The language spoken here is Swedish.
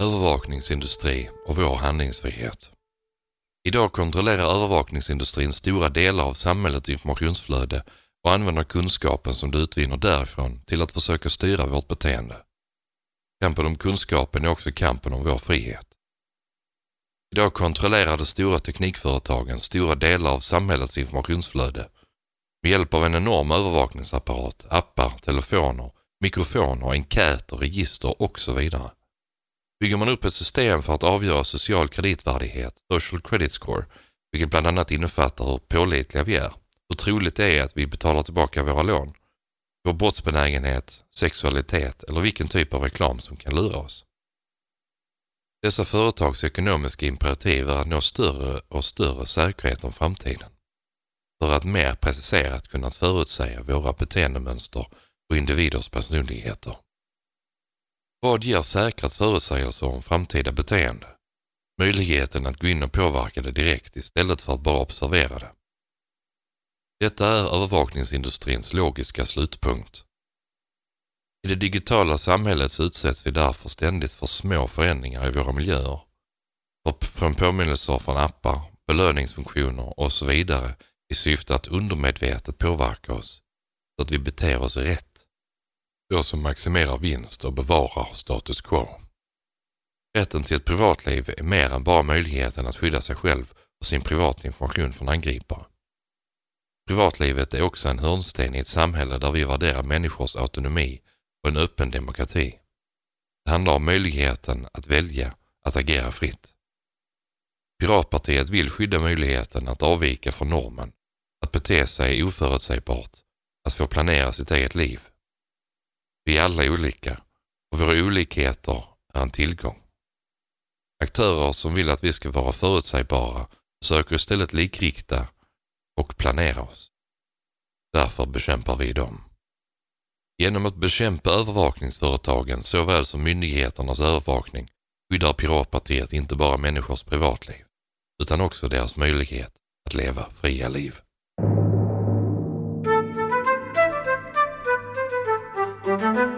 övervakningsindustri och vår handlingsfrihet. Idag kontrollerar övervakningsindustrin stora delar av samhällets informationsflöde och använder kunskapen som du utvinner därifrån till att försöka styra vårt beteende. Kampen om kunskapen är också kampen om vår frihet. Idag kontrollerar de stora teknikföretagen stora delar av samhällets informationsflöde med hjälp av en enorm övervakningsapparat, appar, telefoner, mikrofoner, enkäter, register och så vidare. Bygger man upp ett system för att avgöra social kreditvärdighet, social credit score, vilket bland annat innefattar hur pålitliga vi är, troligt det är att vi betalar tillbaka våra lån, vår brottsbenägenhet, sexualitet eller vilken typ av reklam som kan lura oss. Dessa företags ekonomiska imperativ är att nå större och större säkerhet om framtiden för att mer preciserat kunna förutsäga våra beteendemönster och individers personligheter. Vad ger säkra förutsägelser om framtida beteende? Möjligheten att gå in och påverka det direkt istället för att bara observera det. Detta är övervakningsindustrins logiska slutpunkt. I det digitala samhället utsätts vi därför ständigt för små förändringar i våra miljöer. Från påminnelser från appar, belöningsfunktioner och så vidare i syfte att undermedvetet påverka oss så att vi beter oss rätt. Så som maximerar vinst och bevarar status quo. Rätten till ett privatliv är mer än bara möjligheten att skydda sig själv och sin privata information från angripare. Privatlivet är också en hörnsten i ett samhälle där vi värderar människors autonomi och en öppen demokrati. Det handlar om möjligheten att välja att agera fritt. Piratpartiet vill skydda möjligheten att avvika från normen, att bete sig oförutsägbart, att få planera sitt eget liv. Vi är alla olika och våra olikheter är en tillgång. Aktörer som vill att vi ska vara förutsägbara försöker istället likrikta och planera oss. Därför bekämpar vi dem. Genom att bekämpa övervakningsföretagen såväl som myndigheternas övervakning skyddar Piratpartiet inte bara människors privatliv utan också deras möjlighet att leva fria liv. thank